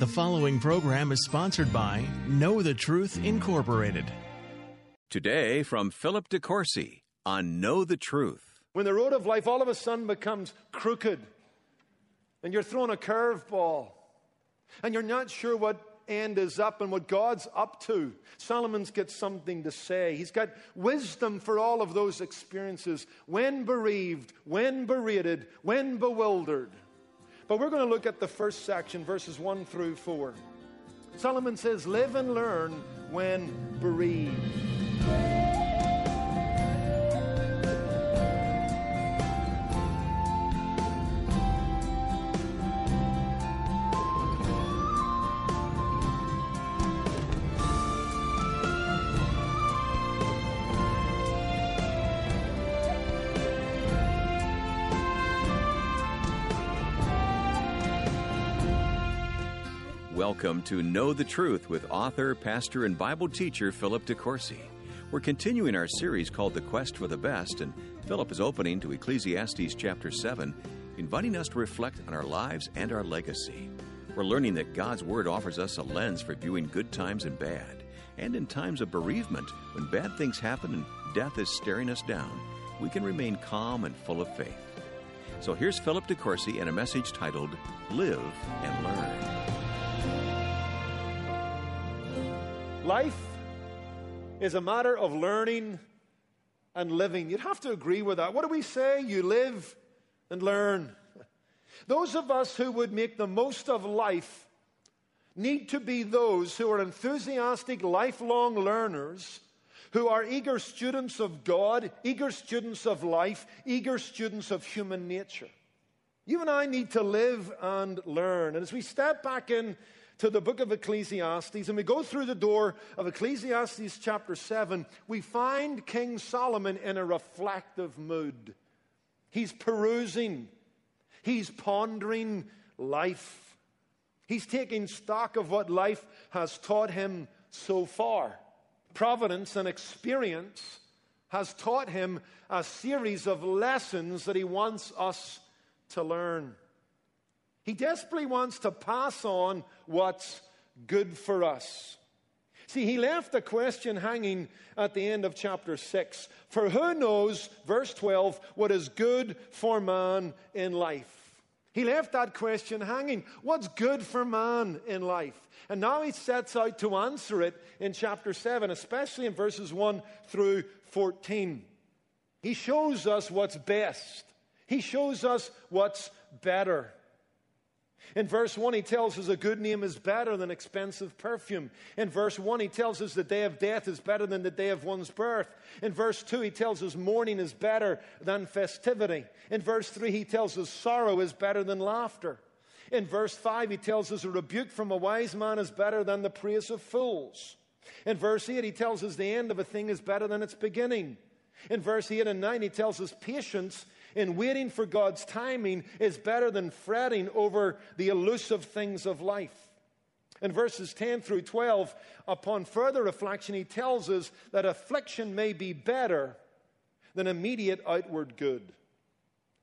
The following program is sponsored by Know the Truth Incorporated. Today, from Philip DeCourcy on Know the Truth. When the road of life all of a sudden becomes crooked and you're throwing a curveball and you're not sure what end is up and what God's up to, Solomon's got something to say. He's got wisdom for all of those experiences when bereaved, when berated, when bewildered. But we're going to look at the first section, verses 1 through 4. Solomon says, Live and learn when bereaved. Welcome to Know the Truth with author, pastor, and Bible teacher Philip DeCourcy. We're continuing our series called The Quest for the Best, and Philip is opening to Ecclesiastes chapter 7, inviting us to reflect on our lives and our legacy. We're learning that God's Word offers us a lens for viewing good times and bad. And in times of bereavement, when bad things happen and death is staring us down, we can remain calm and full of faith. So here's Philip DeCourcy and a message titled Live and Learn. Life is a matter of learning and living. You'd have to agree with that. What do we say? You live and learn. Those of us who would make the most of life need to be those who are enthusiastic, lifelong learners, who are eager students of God, eager students of life, eager students of human nature. You and I need to live and learn. And as we step back in to the book of Ecclesiastes and we go through the door of Ecclesiastes chapter 7, we find King Solomon in a reflective mood. He's perusing, he's pondering life, he's taking stock of what life has taught him so far. Providence and experience has taught him a series of lessons that he wants us to learn. He desperately wants to pass on what's good for us. See, he left the question hanging at the end of chapter 6. For who knows, verse 12, what is good for man in life? He left that question hanging. What's good for man in life? And now he sets out to answer it in chapter 7, especially in verses 1 through 14. He shows us what's best, he shows us what's better. In verse 1, he tells us a good name is better than expensive perfume. In verse 1, he tells us the day of death is better than the day of one's birth. In verse 2, he tells us mourning is better than festivity. In verse 3, he tells us sorrow is better than laughter. In verse 5, he tells us a rebuke from a wise man is better than the praise of fools. In verse 8, he tells us the end of a thing is better than its beginning. In verse 8 and 9, he tells us patience in waiting for God's timing is better than fretting over the elusive things of life. In verses 10 through 12, upon further reflection, he tells us that affliction may be better than immediate outward good.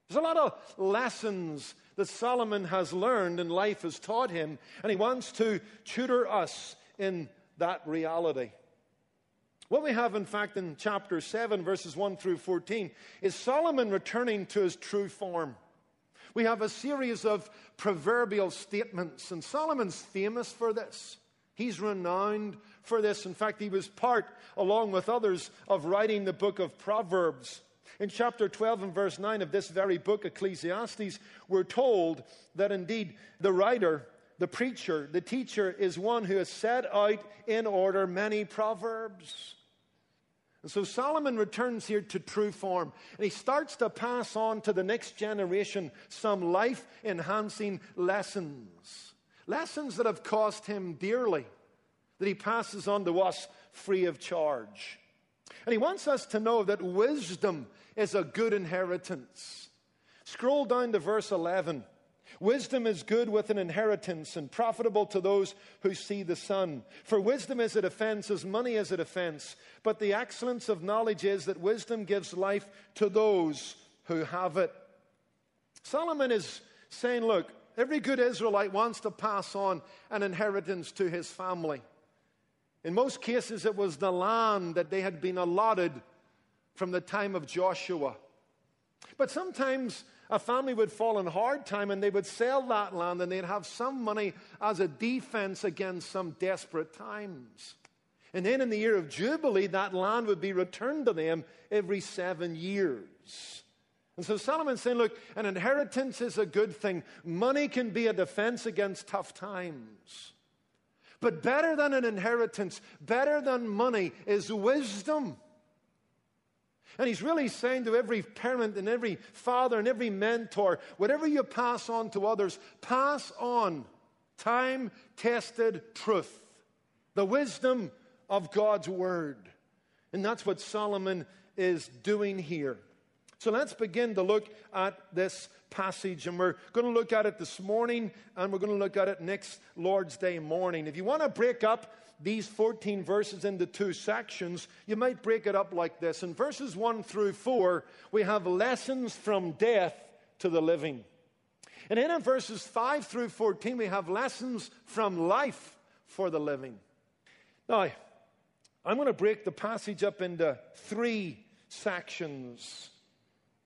There's a lot of lessons that Solomon has learned and life has taught him, and he wants to tutor us in that reality. What we have, in fact, in chapter 7, verses 1 through 14, is Solomon returning to his true form. We have a series of proverbial statements, and Solomon's famous for this. He's renowned for this. In fact, he was part, along with others, of writing the book of Proverbs. In chapter 12 and verse 9 of this very book, Ecclesiastes, we're told that indeed the writer, the preacher, the teacher is one who has set out in order many proverbs. And so Solomon returns here to true form and he starts to pass on to the next generation some life enhancing lessons. Lessons that have cost him dearly, that he passes on to us free of charge. And he wants us to know that wisdom is a good inheritance. Scroll down to verse 11. Wisdom is good with an inheritance and profitable to those who see the sun. For wisdom is a defense, as money is a defense. But the excellence of knowledge is that wisdom gives life to those who have it. Solomon is saying, look, every good Israelite wants to pass on an inheritance to his family. In most cases, it was the land that they had been allotted from the time of Joshua. But sometimes a family would fall in hard time and they would sell that land and they'd have some money as a defense against some desperate times. And then in the year of Jubilee, that land would be returned to them every seven years. And so Solomon's saying, look, an inheritance is a good thing. Money can be a defense against tough times. But better than an inheritance, better than money is wisdom. And he's really saying to every parent and every father and every mentor whatever you pass on to others, pass on time tested truth, the wisdom of God's word. And that's what Solomon is doing here. So let's begin to look at this passage, and we're going to look at it this morning, and we're going to look at it next Lord's Day morning. If you want to break up these 14 verses into two sections, you might break it up like this. In verses 1 through 4, we have lessons from death to the living. And then in verses 5 through 14, we have lessons from life for the living. Now, I'm going to break the passage up into three sections.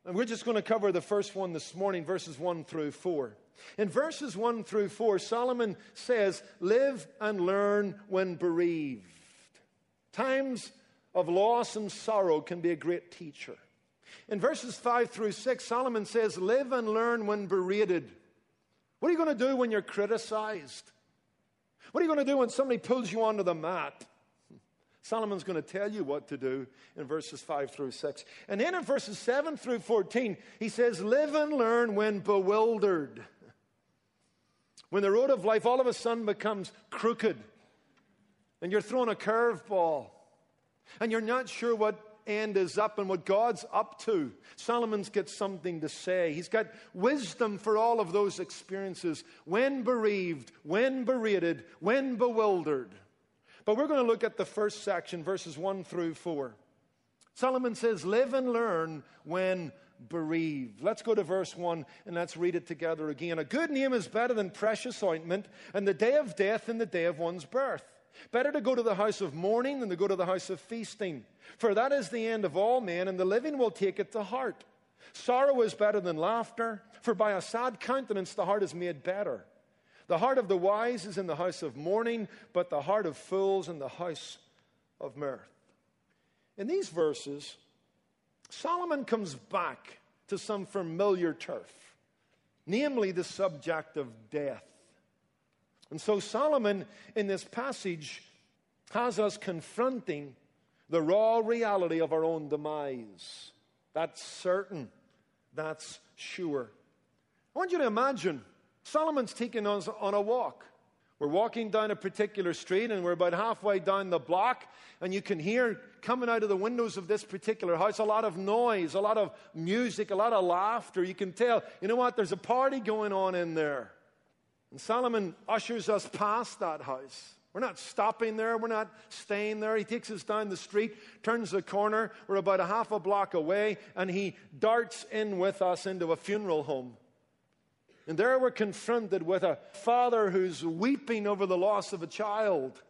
And we're just going to cover the first one this morning, verses 1 through 4. In verses 1 through 4, Solomon says, Live and learn when bereaved. Times of loss and sorrow can be a great teacher. In verses 5 through 6, Solomon says, Live and learn when berated. What are you going to do when you're criticized? What are you going to do when somebody pulls you onto the mat? Solomon's going to tell you what to do in verses 5 through 6. And then in verses 7 through 14, he says, Live and learn when bewildered. When the road of life all of a sudden becomes crooked and you're throwing a curveball and you're not sure what end is up and what God's up to. Solomon's got something to say. He's got wisdom for all of those experiences when bereaved, when berated, when bewildered. But we're going to look at the first section, verses 1 through 4. Solomon says, Live and learn when bereaved. Let's go to verse 1 and let's read it together again. A good name is better than precious ointment, and the day of death and the day of one's birth. Better to go to the house of mourning than to go to the house of feasting. For that is the end of all men, and the living will take it to heart. Sorrow is better than laughter, for by a sad countenance the heart is made better. The heart of the wise is in the house of mourning, but the heart of fools in the house of mirth. In these verses, Solomon comes back to some familiar turf, namely the subject of death. And so Solomon, in this passage, has us confronting the raw reality of our own demise. That's certain. That's sure. I want you to imagine Solomon's taking us on a walk. We're walking down a particular street and we're about halfway down the block, and you can hear coming out of the windows of this particular house a lot of noise, a lot of music, a lot of laughter. You can tell, you know what, there's a party going on in there. And Solomon ushers us past that house. We're not stopping there. We're not staying there. He takes us down the street, turns the corner. We're about a half a block away, and he darts in with us into a funeral home. And there we're confronted with a father who's weeping over the loss of a child,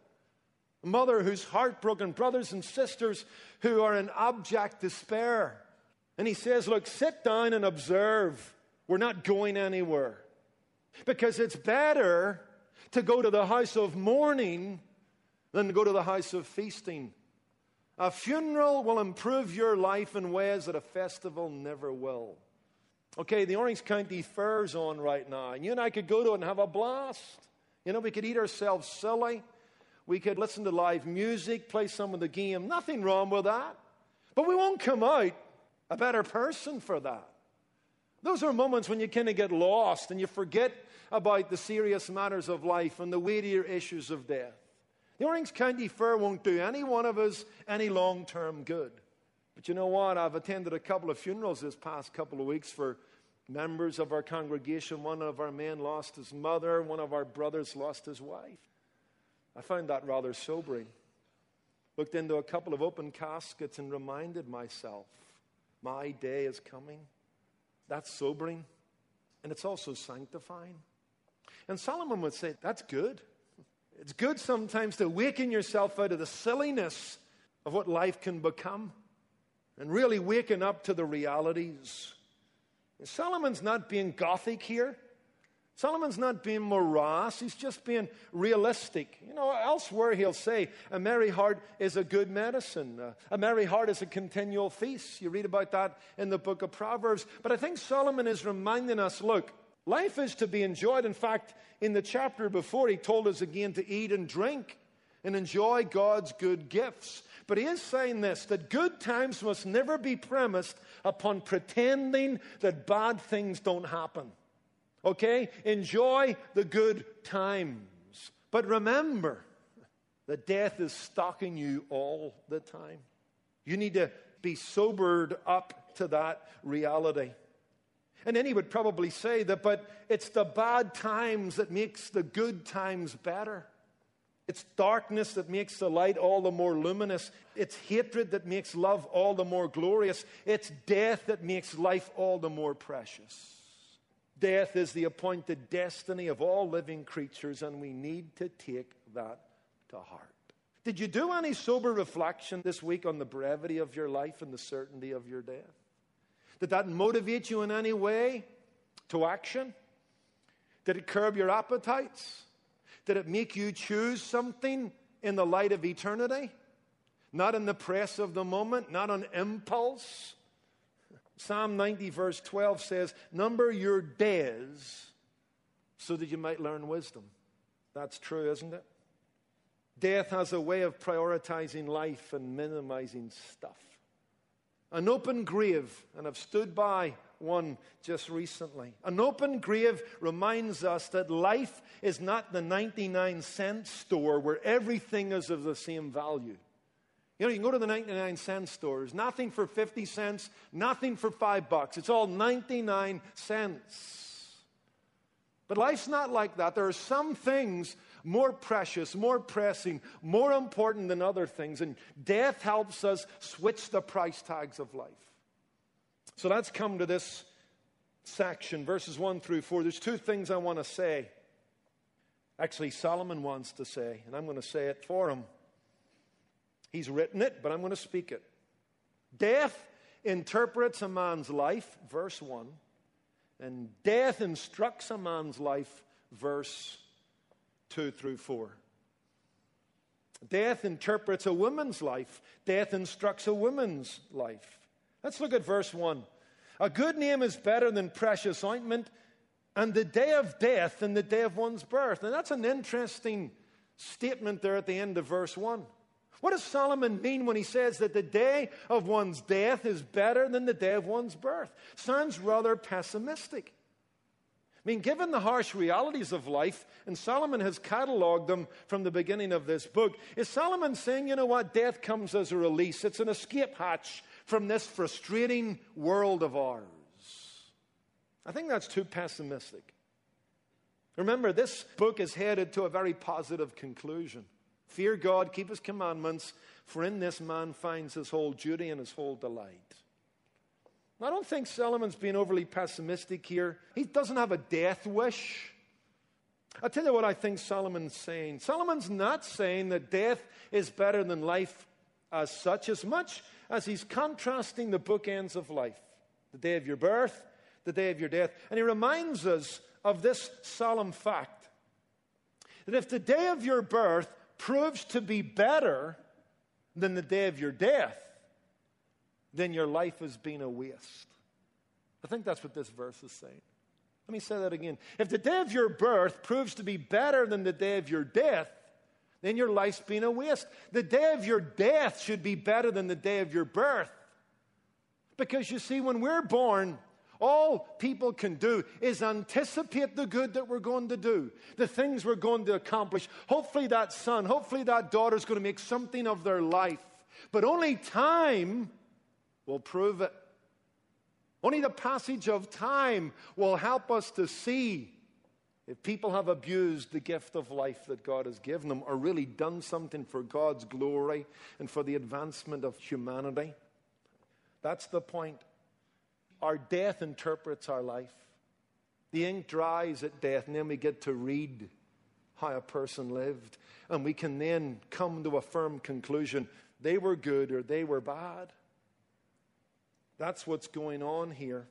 mother who's heartbroken, brothers and sisters who are in abject despair. And he says, Look, sit down and observe. We're not going anywhere. Because it's better to go to the house of mourning than to go to the house of feasting. A funeral will improve your life in ways that a festival never will. Okay, the Orange County Fair's on right now, and you and I could go to it and have a blast. You know, we could eat ourselves silly. We could listen to live music, play some of the game. Nothing wrong with that. But we won't come out a better person for that. Those are moments when you kind of get lost and you forget about the serious matters of life and the weightier issues of death. The Orange County Fair won't do any one of us any long term good. But you know what? I've attended a couple of funerals this past couple of weeks for members of our congregation. One of our men lost his mother, one of our brothers lost his wife. I found that rather sobering. Looked into a couple of open caskets and reminded myself, my day is coming. That's sobering. And it's also sanctifying. And Solomon would say, that's good. It's good sometimes to waken yourself out of the silliness of what life can become and really waking up to the realities. Solomon's not being gothic here. Solomon's not being morass, he's just being realistic. You know, elsewhere he'll say, a merry heart is a good medicine. A merry heart is a continual feast. You read about that in the book of Proverbs. But I think Solomon is reminding us look, life is to be enjoyed. In fact, in the chapter before, he told us again to eat and drink and enjoy God's good gifts. But he is saying this that good times must never be premised upon pretending that bad things don't happen. Okay? Enjoy the good times. But remember that death is stalking you all the time. You need to be sobered up to that reality. And then he would probably say that, but it's the bad times that makes the good times better. It's darkness that makes the light all the more luminous. It's hatred that makes love all the more glorious. It's death that makes life all the more precious. Death is the appointed destiny of all living creatures, and we need to take that to heart. Did you do any sober reflection this week on the brevity of your life and the certainty of your death? Did that motivate you in any way to action? Did it curb your appetites? Did it make you choose something in the light of eternity? Not in the press of the moment, not on impulse, Psalm 90, verse 12 says, Number your days so that you might learn wisdom. That's true, isn't it? Death has a way of prioritizing life and minimizing stuff. An open grave, and I've stood by one just recently. An open grave reminds us that life is not the 99 cent store where everything is of the same value. You know, you can go to the 99 cent stores, nothing for 50 cents, nothing for five bucks. It's all 99 cents. But life's not like that. There are some things more precious, more pressing, more important than other things. And death helps us switch the price tags of life. So let's come to this section, verses 1 through 4. There's two things I want to say. Actually, Solomon wants to say, and I'm going to say it for him. He's written it, but I'm going to speak it. Death interprets a man's life, verse 1, and death instructs a man's life, verse 2 through 4. Death interprets a woman's life, death instructs a woman's life. Let's look at verse 1. A good name is better than precious ointment, and the day of death than the day of one's birth. And that's an interesting statement there at the end of verse 1. What does Solomon mean when he says that the day of one's death is better than the day of one's birth? Sounds rather pessimistic. I mean, given the harsh realities of life, and Solomon has cataloged them from the beginning of this book, is Solomon saying, you know what, death comes as a release? It's an escape hatch from this frustrating world of ours. I think that's too pessimistic. Remember, this book is headed to a very positive conclusion. Fear God, keep his commandments, for in this man finds his whole duty and his whole delight. I don't think Solomon's being overly pessimistic here. He doesn't have a death wish. I'll tell you what I think Solomon's saying. Solomon's not saying that death is better than life as such, as much as he's contrasting the bookends of life the day of your birth, the day of your death. And he reminds us of this solemn fact that if the day of your birth proves to be better than the day of your death, then your life has been a waste. I think that's what this verse is saying. Let me say that again. If the day of your birth proves to be better than the day of your death, then your life's been a waste. The day of your death should be better than the day of your birth. Because you see, when we're born, all people can do is anticipate the good that we're going to do, the things we're going to accomplish. Hopefully, that son, hopefully, that daughter is going to make something of their life. But only time will prove it. Only the passage of time will help us to see if people have abused the gift of life that God has given them or really done something for God's glory and for the advancement of humanity. That's the point. Our death interprets our life. The ink dries at death, and then we get to read how a person lived. And we can then come to a firm conclusion they were good or they were bad. That's what's going on here.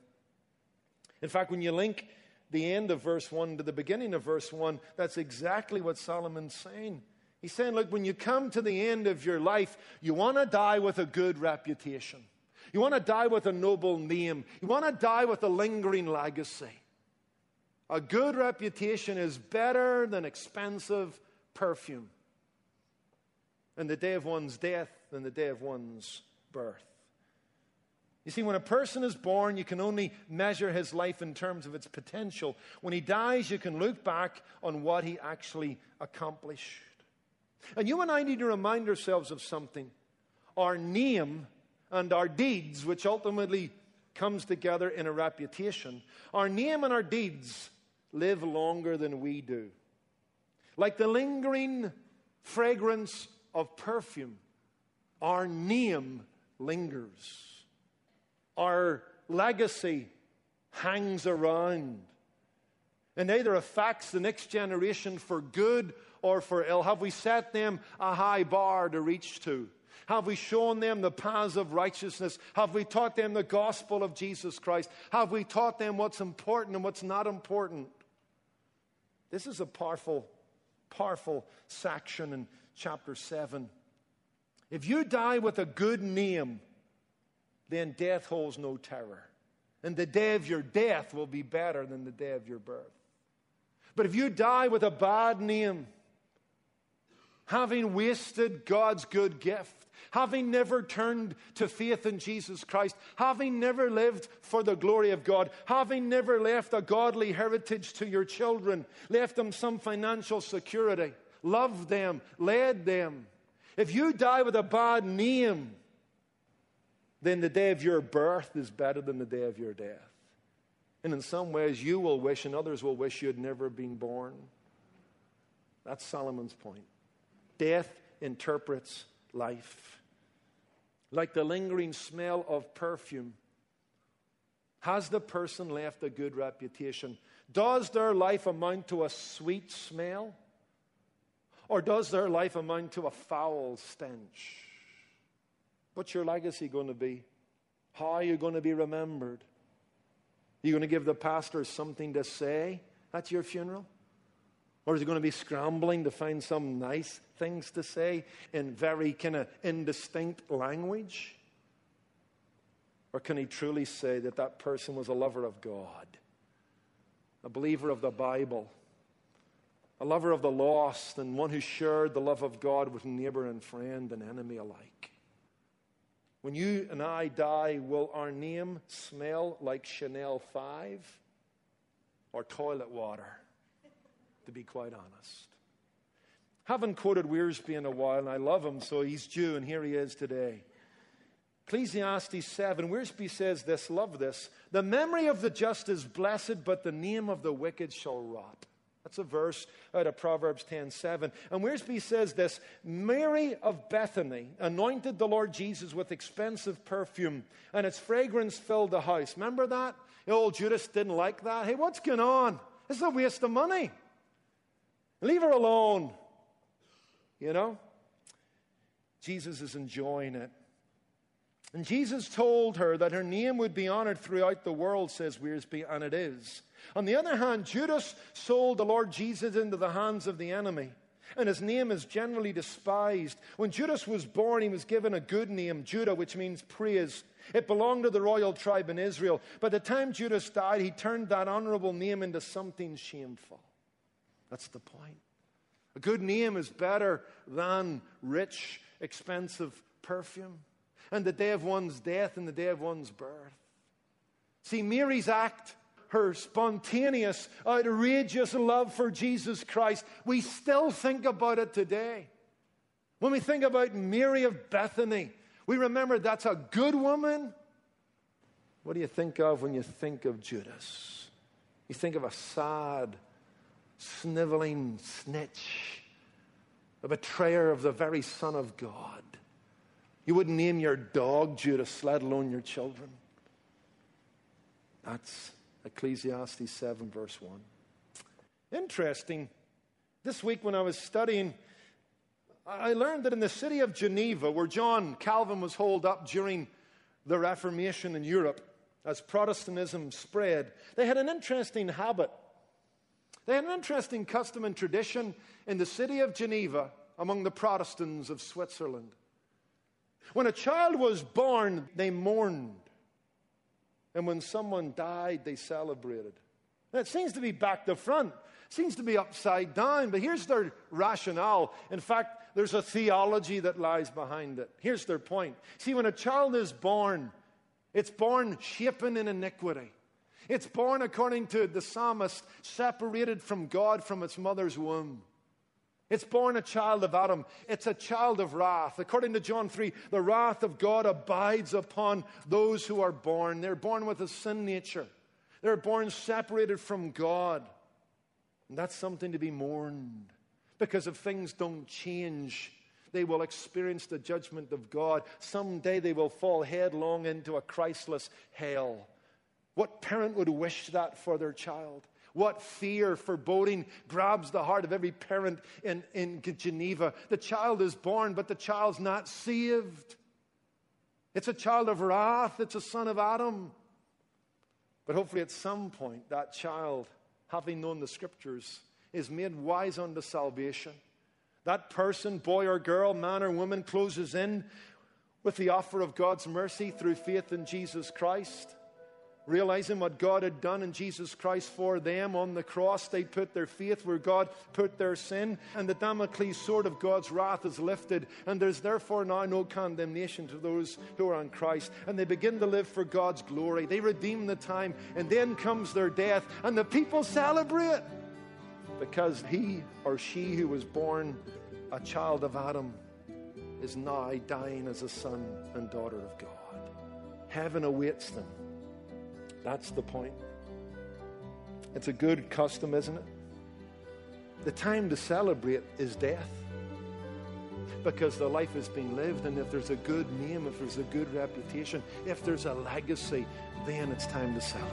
In fact, when you link the end of verse 1 to the beginning of verse 1, that's exactly what Solomon's saying. He's saying, look, when you come to the end of your life, you want to die with a good reputation. You want to die with a noble name. You want to die with a lingering legacy. A good reputation is better than expensive perfume. And the day of one's death than the day of one's birth. You see, when a person is born, you can only measure his life in terms of its potential. When he dies, you can look back on what he actually accomplished. And you and I need to remind ourselves of something. Our name and our deeds, which ultimately comes together in a reputation, our name and our deeds live longer than we do. Like the lingering fragrance of perfume, our name lingers. Our legacy hangs around and either affects the next generation for good or for ill. Have we set them a high bar to reach to? Have we shown them the paths of righteousness? Have we taught them the gospel of Jesus Christ? Have we taught them what's important and what's not important? This is a powerful, powerful section in chapter 7. If you die with a good name, then death holds no terror. And the day of your death will be better than the day of your birth. But if you die with a bad name, having wasted God's good gift, having never turned to faith in Jesus Christ, having never lived for the glory of God, having never left a godly heritage to your children, left them some financial security, loved them, led them. If you die with a bad name, then the day of your birth is better than the day of your death. And in some ways, you will wish, and others will wish you had never been born. That's Solomon's point. Death interprets life like the lingering smell of perfume. Has the person left a good reputation? Does their life amount to a sweet smell? Or does their life amount to a foul stench? What's your legacy going to be? How are you going to be remembered? Are you going to give the pastor something to say at your funeral? Or is he going to be scrambling to find some nice things to say in very kind of indistinct language? Or can he truly say that that person was a lover of God, a believer of the Bible, a lover of the lost, and one who shared the love of God with neighbor and friend and enemy alike? When you and I die, will our name smell like Chanel 5 or toilet water? To be quite honest. Haven't quoted Wiersbe in a while, and I love him, so he's due, and here he is today. Ecclesiastes 7, Wiersbe says this, love this. The memory of the just is blessed, but the name of the wicked shall rot. That's a verse out of Proverbs 10 7. And Wiersbe says this Mary of Bethany anointed the Lord Jesus with expensive perfume, and its fragrance filled the house. Remember that? The old Judas didn't like that. Hey, what's going on? This is a waste of money. Leave her alone. You know? Jesus is enjoying it. And Jesus told her that her name would be honored throughout the world, says Wiersbe, and it is. On the other hand, Judas sold the Lord Jesus into the hands of the enemy, and his name is generally despised. When Judas was born, he was given a good name, Judah, which means praise. It belonged to the royal tribe in Israel. By the time Judas died, he turned that honorable name into something shameful. That's the point. A good name is better than rich, expensive perfume. and the day of one's death and the day of one's birth. See, Mary's act, her spontaneous, outrageous love for Jesus Christ, we still think about it today. When we think about Mary of Bethany, we remember that's a good woman. What do you think of when you think of Judas? You think of a sad, sniveling snitch, a betrayer of the very Son of God. You wouldn't name your dog Judas, let alone your children. That's Ecclesiastes 7, verse 1. Interesting. This week, when I was studying, I learned that in the city of Geneva, where John Calvin was holed up during the Reformation in Europe, as Protestantism spread, they had an interesting habit. They had an interesting custom and tradition in the city of Geneva among the Protestants of Switzerland. When a child was born, they mourned. And when someone died, they celebrated. That seems to be back to front, seems to be upside down, but here's their rationale. In fact, there's a theology that lies behind it. Here's their point. See, when a child is born, it's born shapen in iniquity. It's born, according to the psalmist, separated from God from its mother's womb. It's born a child of Adam. It's a child of wrath. According to John 3, the wrath of God abides upon those who are born. They're born with a sin nature, they're born separated from God. And that's something to be mourned because if things don't change, they will experience the judgment of God. Someday they will fall headlong into a Christless hell. What parent would wish that for their child? What fear, foreboding grabs the heart of every parent in, in Geneva. The child is born, but the child's not saved. It's a child of wrath, it's a son of Adam. But hopefully, at some point, that child, having known the scriptures, is made wise unto salvation. That person, boy or girl, man or woman, closes in with the offer of God's mercy through faith in Jesus Christ realizing what God had done in Jesus Christ for them on the cross. They put their faith where God put their sin, and the Damocles sword of God's wrath is lifted, and there's therefore now no condemnation to those who are on Christ. And they begin to live for God's glory. They redeem the time, and then comes their death, and the people celebrate because he or she who was born a child of Adam is now dying as a son and daughter of God. Heaven awaits them that's the point. It's a good custom, isn't it? The time to celebrate is death because the life has been lived, and if there's a good name, if there's a good reputation, if there's a legacy, then it's time to celebrate.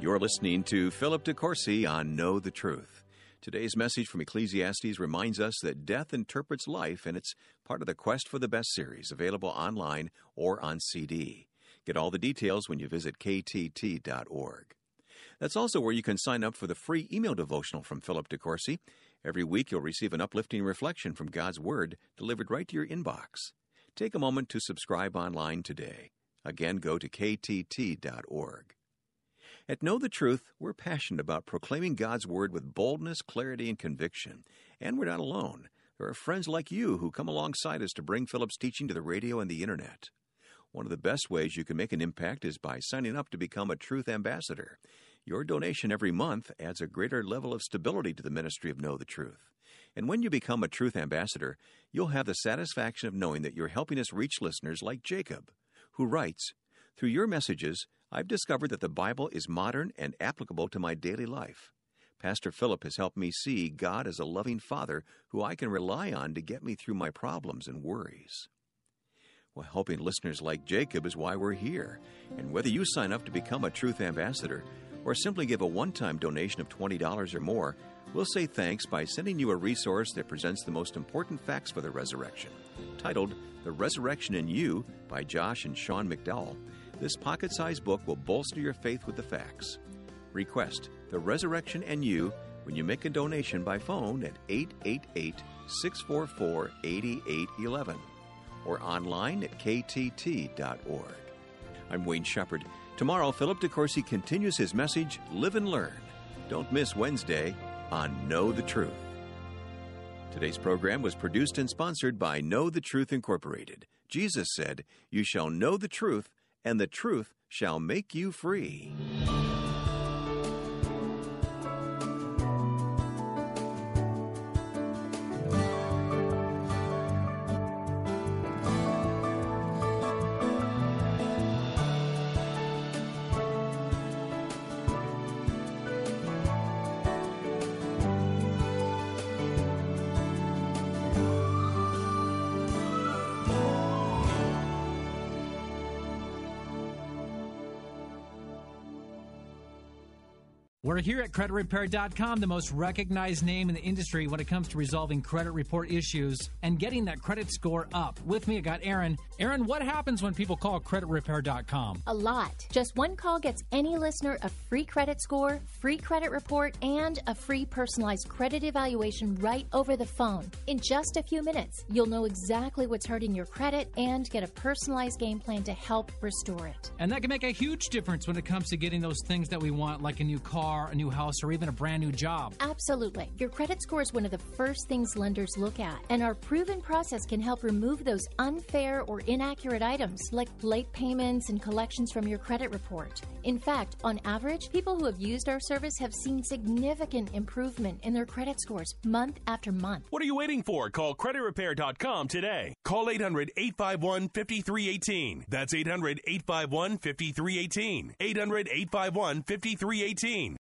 You're listening to Philip DeCourcy on Know the Truth. Today's message from Ecclesiastes reminds us that death interprets life, and it's part of the Quest for the Best series, available online or on CD. Get all the details when you visit ktt.org. That's also where you can sign up for the free email devotional from Philip DeCourcy. Every week you'll receive an uplifting reflection from God's Word delivered right to your inbox. Take a moment to subscribe online today. Again, go to ktt.org. At Know the Truth, we're passionate about proclaiming God's Word with boldness, clarity, and conviction. And we're not alone. There are friends like you who come alongside us to bring Philip's teaching to the radio and the Internet. One of the best ways you can make an impact is by signing up to become a Truth Ambassador. Your donation every month adds a greater level of stability to the ministry of Know the Truth. And when you become a Truth Ambassador, you'll have the satisfaction of knowing that you're helping us reach listeners like Jacob, who writes, Through your messages, I've discovered that the Bible is modern and applicable to my daily life. Pastor Philip has helped me see God as a loving Father who I can rely on to get me through my problems and worries. Well, helping listeners like Jacob is why we're here. And whether you sign up to become a Truth Ambassador or simply give a one time donation of $20 or more, we'll say thanks by sending you a resource that presents the most important facts for the resurrection, titled The Resurrection in You by Josh and Sean McDowell this pocket sized book will bolster your faith with the facts. Request The Resurrection and You when you make a donation by phone at 888 644 8811 or online at ktt.org. I'm Wayne Shepherd. Tomorrow, Philip DeCourcy continues his message Live and Learn. Don't miss Wednesday on Know the Truth. Today's program was produced and sponsored by Know the Truth Incorporated. Jesus said, You shall know the truth, and the truth shall make you free. We're here at CreditRepair.com, the most recognized name in the industry when it comes to resolving credit report issues and getting that credit score up. With me, I got Aaron. Aaron, what happens when people call CreditRepair.com? A lot. Just one call gets any listener a free credit score, free credit report, and a free personalized credit evaluation right over the phone. In just a few minutes, you'll know exactly what's hurting your credit and get a personalized game plan to help restore it. And that can make a huge difference when it comes to getting those things that we want, like a new car car, a new house, or even a brand new job. Absolutely. Your credit score is one of the first things lenders look at, and our proven process can help remove those unfair or inaccurate items like late payments and collections from your credit report. In fact, on average, people who have used our service have seen significant improvement in their credit scores month after month. What are you waiting for? Call creditrepair.com today. Call 800 851 5318. That's 800 851 5318. 800 851 5318